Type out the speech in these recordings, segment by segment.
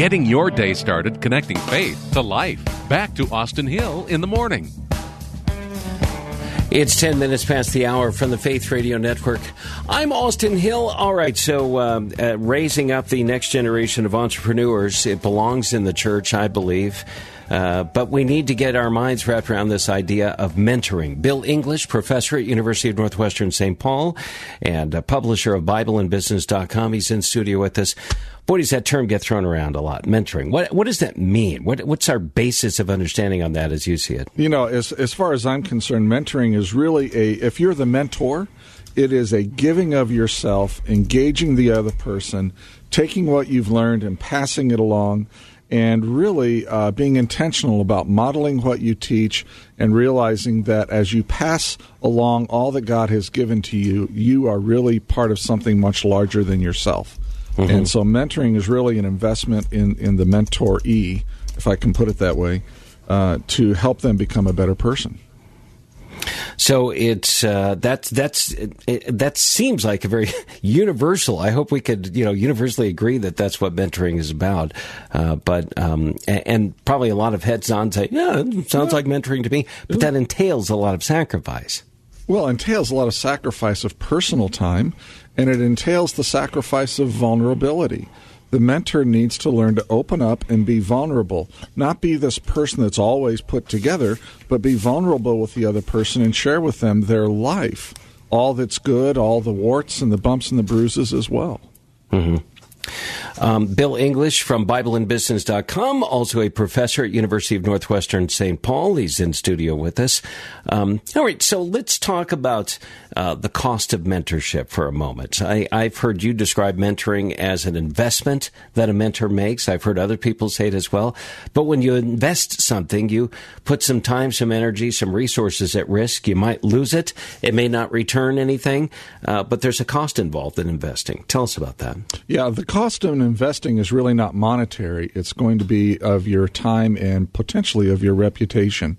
getting your day started connecting faith to life. Back to Austin Hill in the morning. It's 10 minutes past the hour from the Faith Radio Network. I'm Austin Hill. All right, so um, uh, raising up the next generation of entrepreneurs, it belongs in the church, I believe. Uh, but we need to get our minds wrapped around this idea of mentoring. Bill English, professor at University of Northwestern St. Paul and publisher of BibleandBusiness.com. He's in studio with us. Boy, does that term get thrown around a lot. Mentoring. What what does that mean? What what's our basis of understanding on that as you see it? You know, as as far as I'm concerned, mentoring is really a if you're the mentor, it is a giving of yourself, engaging the other person, taking what you've learned and passing it along and really uh, being intentional about modeling what you teach and realizing that as you pass along all that God has given to you, you are really part of something much larger than yourself. Mm-hmm. And so mentoring is really an investment in, in the mentoree, if I can put it that way, uh, to help them become a better person. So it's uh, that's that's it, that seems like a very universal. I hope we could you know universally agree that that's what mentoring is about. Uh, but um, and, and, probably a lot of heads on say, yeah, it sounds like mentoring to me. But that entails a lot of sacrifice. Well, it entails a lot of sacrifice of personal time, and it entails the sacrifice of vulnerability the mentor needs to learn to open up and be vulnerable. Not be this person that's always put together, but be vulnerable with the other person and share with them their life, all that's good, all the warts and the bumps and the bruises as well. Mm-hmm. Um, Bill English from BibleandBusiness.com, also a professor at University of Northwestern St. Paul. He's in studio with us. Um, all right, so let's talk about uh, the cost of mentorship for a moment. I, have heard you describe mentoring as an investment that a mentor makes. I've heard other people say it as well. But when you invest something, you put some time, some energy, some resources at risk. You might lose it. It may not return anything, uh, but there's a cost involved in investing. Tell us about that. Yeah, the cost of investing is really not monetary. It's going to be of your time and potentially of your reputation.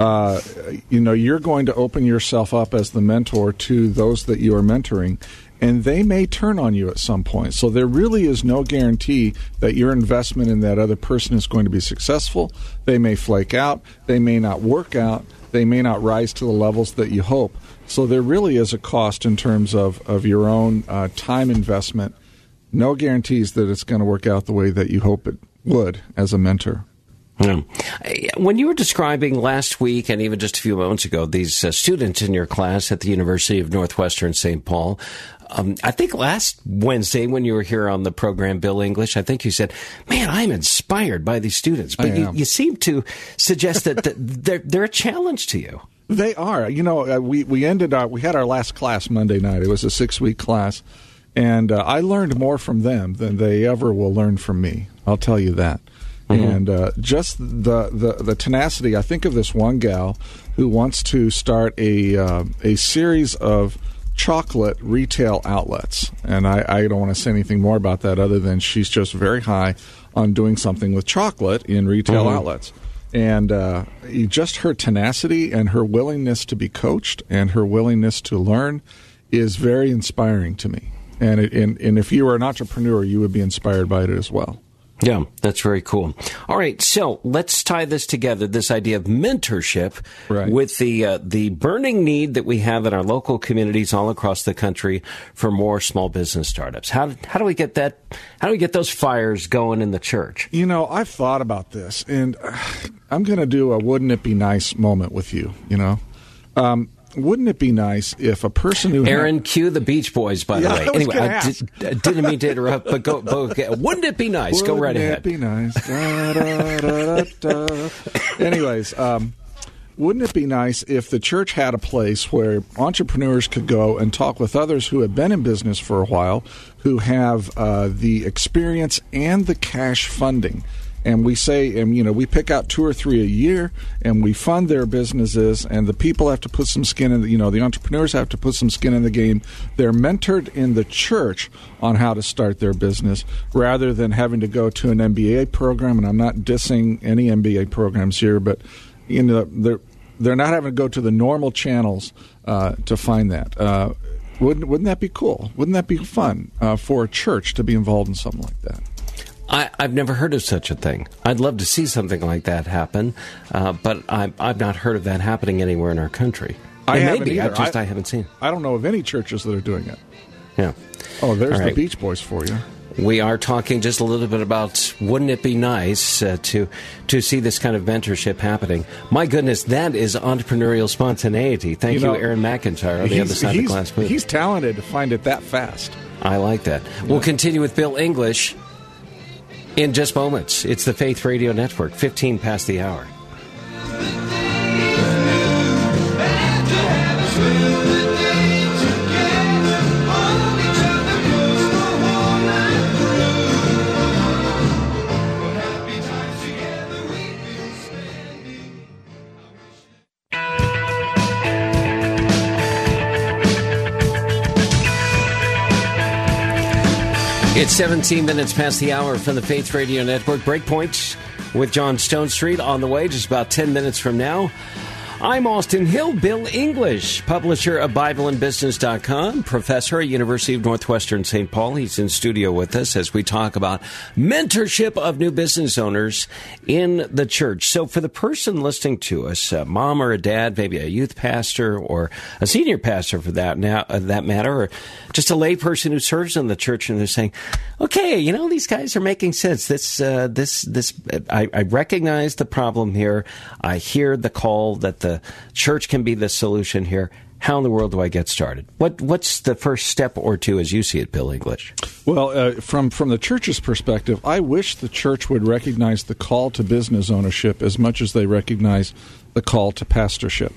Uh, you know, you're going to open yourself up as the mentor to those that you are mentoring, and they may turn on you at some point. So there really is no guarantee that your investment in that other person is going to be successful. They may flake out, they may not work out, they may not rise to the levels that you hope. So there really is a cost in terms of, of your own uh, time investment no guarantees that it's going to work out the way that you hope it would as a mentor. Yeah. When you were describing last week and even just a few moments ago these uh, students in your class at the University of Northwestern St. Paul, um, I think last Wednesday when you were here on the program, Bill English, I think you said, "Man, I'm inspired by these students." But you, you, seem to suggest that, they're they're a challenge to you. They are. You know, uh, we we ended our we had our last class Monday night. It was a six week class and uh, I learned more from them than they ever will learn from me. I'll tell you that. Mm-hmm. And uh, just the, the the tenacity. I think of this one gal who wants to start a uh, a series of chocolate retail outlets, and I, I don't want to say anything more about that other than she's just very high on doing something with chocolate in retail mm-hmm. outlets. And uh, just her tenacity and her willingness to be coached and her willingness to learn is very inspiring to me and it, and and if you were an entrepreneur, you would be inspired by it as well. Yeah, that's very cool. All right, so let's tie this together. This idea of mentorship right. with the uh, the burning need that we have in our local communities all across the country for more small business startups. How how do we get that? How do we get those fires going in the church? You know, I've thought about this, and I'm going to do a "Wouldn't it be nice" moment with you. You know, um, wouldn't it be nice if a person who Aaron had, cue the Beach Boys by the yeah, way. Anyway, I did, not mean to interrupt, but go. go wouldn't it be nice? Wouldn't go right ahead. Wouldn't it be nice? Da, da, da, Anyways, um, wouldn't it be nice if the church had a place where entrepreneurs could go and talk with others who have been in business for a while, who have uh, the experience and the cash funding? And we say, and you know, we pick out two or three a year, and we fund their businesses, and the people have to put some skin in. The, you know, the entrepreneurs have to put some skin in the game. They're mentored in the church on how to start their business, rather than having to go to an MBA program. And I'm not dissing any MBA programs here, but you know, they're they're not having to go to the normal channels uh, to find that. Uh, wouldn't wouldn't that be cool? Wouldn't that be fun uh, for a church to be involved in something like that? I, have never heard of such a thing. I'd love to see something like that happen, uh, but I, I've not heard of that happening anywhere in our country. I maybe. I just I, I haven't seen. I don't know of any churches that are doing it. Yeah. Oh, there's right. the Beach Boys for you. We are talking just a little bit about wouldn't it be nice uh, to to see this kind of mentorship happening? My goodness, that is entrepreneurial spontaneity. Thank you, know, you Aaron McIntyre, on the other side of the glass booth. He's talented to find it that fast. I like that. We'll continue with Bill English in just moments. It's the Faith Radio Network, 15 past the hour. It's 17 minutes past the hour from the Faith Radio Network. Breakpoint with John Stonestreet on the way just about 10 minutes from now. I'm Austin Hill, Bill English, publisher of BibleandBusiness.com, professor at University of Northwestern St. Paul. He's in studio with us as we talk about mentorship of new business owners in the church. So for the person listening to us, a mom or a dad, maybe a youth pastor or a senior pastor for that now, uh, that matter, or just a layperson who serves in the church and they're saying, okay, you know, these guys are making sense. This, uh, this, this, I, I recognize the problem here. I hear the call that the the church can be the solution here. How in the world do I get started? What What's the first step or two as you see it, Bill English? Well, uh, from from the church's perspective, I wish the church would recognize the call to business ownership as much as they recognize the call to pastorship.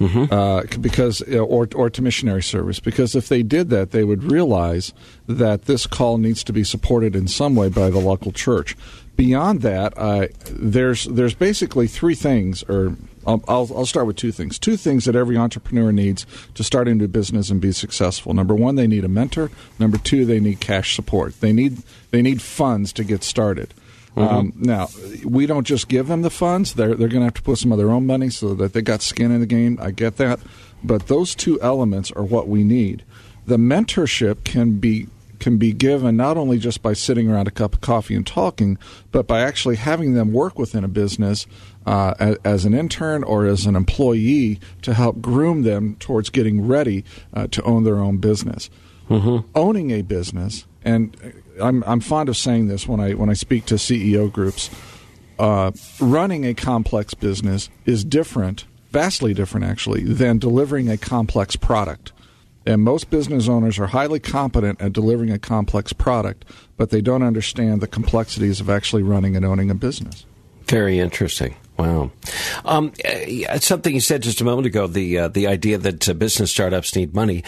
Mm-hmm. Uh, because uh, or or to missionary service because if they did that they would realize that this call needs to be supported in some way by the local church beyond that uh, there's there's basically three things or I'll, I'll, I'll, start with two things. Two things that every entrepreneur needs to start into business and be successful. Number one, they need a mentor. Number two, they need cash support. They need they need funds to get started. Mm-hmm. Um, now, we don't just give them the funds; they're they're going to have to put some of their own money so that they got skin in the game. I get that, but those two elements are what we need. The mentorship can be can be given not only just by sitting around a cup of coffee and talking, but by actually having them work within a business uh, as, as, an intern or as an employee to help groom them towards getting ready uh, to own their own business. Mm-hmm. Owning a business, and I'm, I'm fond of saying this when I when I speak to CEO groups. Uh, running a complex business is different, vastly different actually, than delivering a complex product. And most business owners are highly competent at delivering a complex product, but they don't understand the complexities of actually running and owning a business. Very interesting. Wow. Um, uh, something you said just a moment ago the uh, the idea that uh, business startups need money.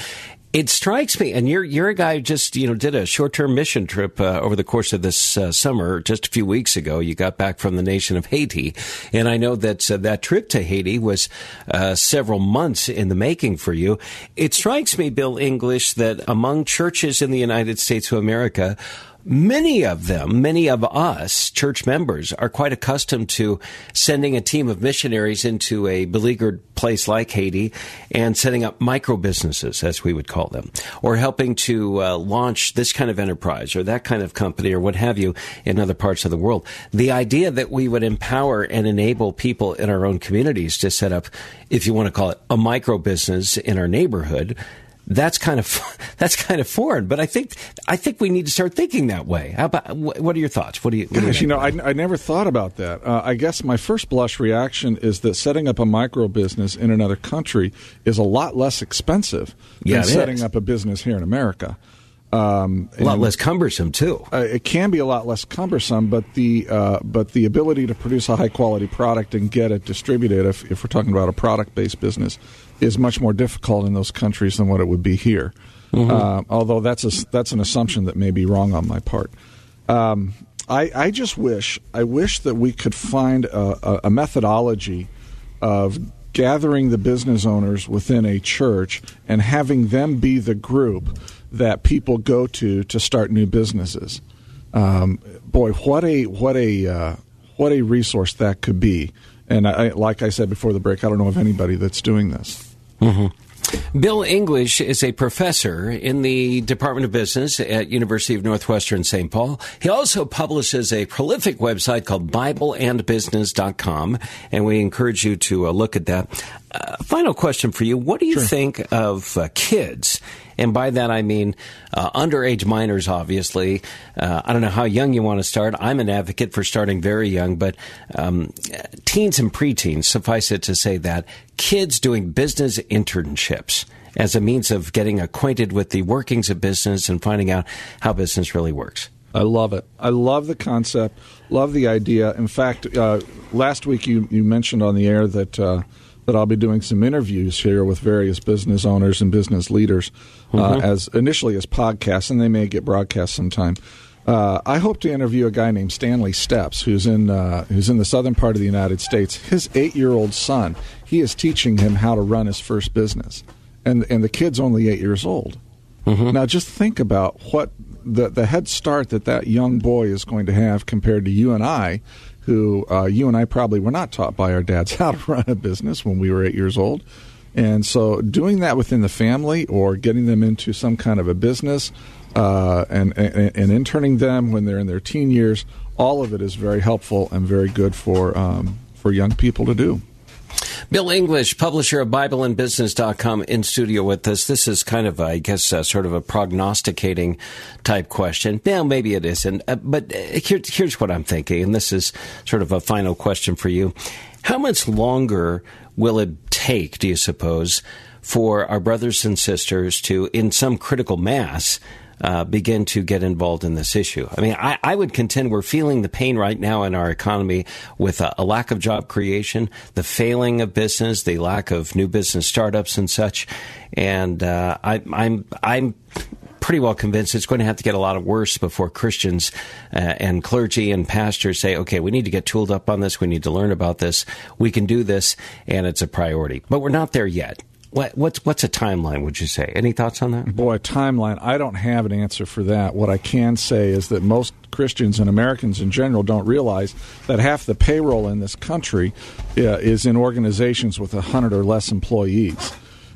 It strikes me, and you're you're a guy who just you know did a short term mission trip uh, over the course of this uh, summer. Just a few weeks ago, you got back from the nation of Haiti, and I know that uh, that trip to Haiti was uh, several months in the making for you. It strikes me, Bill English, that among churches in the United States of America Many of them, many of us church members are quite accustomed to sending a team of missionaries into a beleaguered place like Haiti and setting up micro businesses, as we would call them, or helping to uh, launch this kind of enterprise or that kind of company or what have you in other parts of the world. The idea that we would empower and enable people in our own communities to set up, if you want to call it a micro business in our neighborhood, that's kind of that's kind of foreign. But I think I think we need to start thinking that way. How about what are your thoughts? What do you? What Gosh, you know, I, I, never thought about that. Uh, I guess my first blush reaction is that setting up a micro business in another country is a lot less expensive yeah, than setting is. up a business here in America. Um, a lot less cumbersome too. Uh, it can be a lot less cumbersome, but the uh, but the ability to produce a high quality product and get it distributed, if, if we're talking about a product based business, is much more difficult in those countries than what it would be here. Mm-hmm. Uh, although that's a, that's an assumption that may be wrong on my part. Um, I, I just wish I wish that we could find a, a methodology of gathering the business owners within a church and having them be the group that people go to to start new businesses. Um, boy, what a what a uh, what a resource that could be. And I, like I said before the break, I don't know of anybody that's doing this. Mm-hmm. Bill English is a professor in the Department of Business at University of Northwestern St. Paul. He also publishes a prolific website called BibleandBusiness.com, and we encourage you to uh, look at that. Uh, final question for you. What do you sure. think of uh, kids? And by that I mean uh, underage minors, obviously. Uh, I don't know how young you want to start. I'm an advocate for starting very young, but um, teens and preteens, suffice it to say that kids doing business internships as a means of getting acquainted with the workings of business and finding out how business really works. I love it. I love the concept, love the idea. In fact, uh, last week you, you mentioned on the air that uh, that I'll be doing some interviews here with various business owners and business leaders, uh, mm-hmm. as initially as podcasts, and they may get broadcast sometime. Uh, I hope to interview a guy named Stanley Steps, who's in uh, who's in the southern part of the United States. His eight year old son, he is teaching him how to run his first business, and and the kid's only eight years old. Mm-hmm. Now, just think about what the the head start that that young boy is going to have compared to you and I, who uh, you and I probably were not taught by our dads how to run a business when we were eight years old. And so, doing that within the family or getting them into some kind of a business uh, and, and, and, interning them when they're in their teen years, all of it is very helpful and very good for, um, for young people to do. Bill English, publisher of BibleandBusiness.com, in studio with us. This is kind of, I guess, sort of a prognosticating type question. Now, maybe it isn't, uh, but uh, here, here's what I'm thinking, and this is sort of a final question for you. How much longer will it take, do you suppose, for our brothers and sisters to, in some critical mass, uh, begin to get involved in this issue. I mean, I, I, would contend we're feeling the pain right now in our economy with a, a, lack of job creation, the failing of business, the lack of new business startups and such. And uh, I, I'm I'm pretty well convinced it's going to have to get a lot of worse before Christians uh, and clergy and pastors say, okay, we need to get tooled up on this. We need to learn about this. We can do this, and it's a priority. But we're not there yet. What, what's what's a timeline? Would you say? Any thoughts on that? Boy, timeline. I don't have an answer for that. What I can say is that most Christians and Americans in general don't realize that half the payroll in this country uh, is in organizations with hundred or less employees,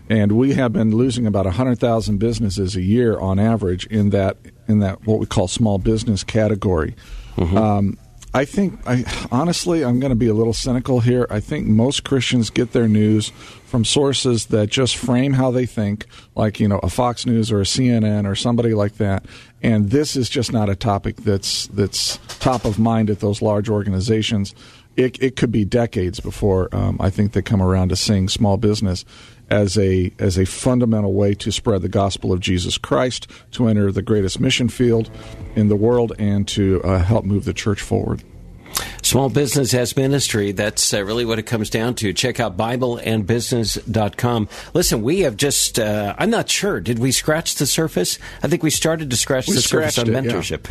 and we have been losing about hundred thousand businesses a year on average in that in that what we call small business category. Mm-hmm. Um, I think, I honestly, I'm going to be a little cynical here. I think most Christians get their news from sources that just frame how they think, like you know a Fox News or a CNN or somebody like that. And this is just not a topic that's that's top of mind at those large organizations. It, it could be decades before um, I think they come around to seeing small business as a as a fundamental way to spread the gospel of Jesus Christ, to enter the greatest mission field in the world, and to uh, help move the church forward. Small business as ministry. That's uh, really what it comes down to. Check out BibleandBusiness.com. Listen, we have just, uh, I'm not sure. Did we scratch the surface? I think we started to scratch we the surface on it, mentorship.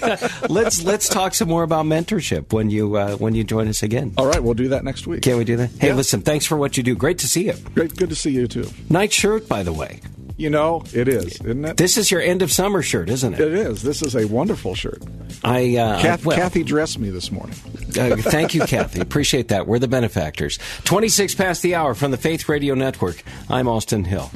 Yeah. let's, let's talk some more about mentorship when you, uh, when you join us again. All right. We'll do that next week. Can we do that? Hey, yeah. listen, thanks for what you do. Great to see you. Great. Good to see you too. Nice shirt, by the way. You know, it is, isn't it? This is your end of summer shirt, isn't it? It is. This is a wonderful shirt. I uh, Kath, well, Kathy dressed me this morning. uh, thank you, Kathy. Appreciate that. We're the benefactors. Twenty six past the hour from the Faith Radio Network. I'm Austin Hill.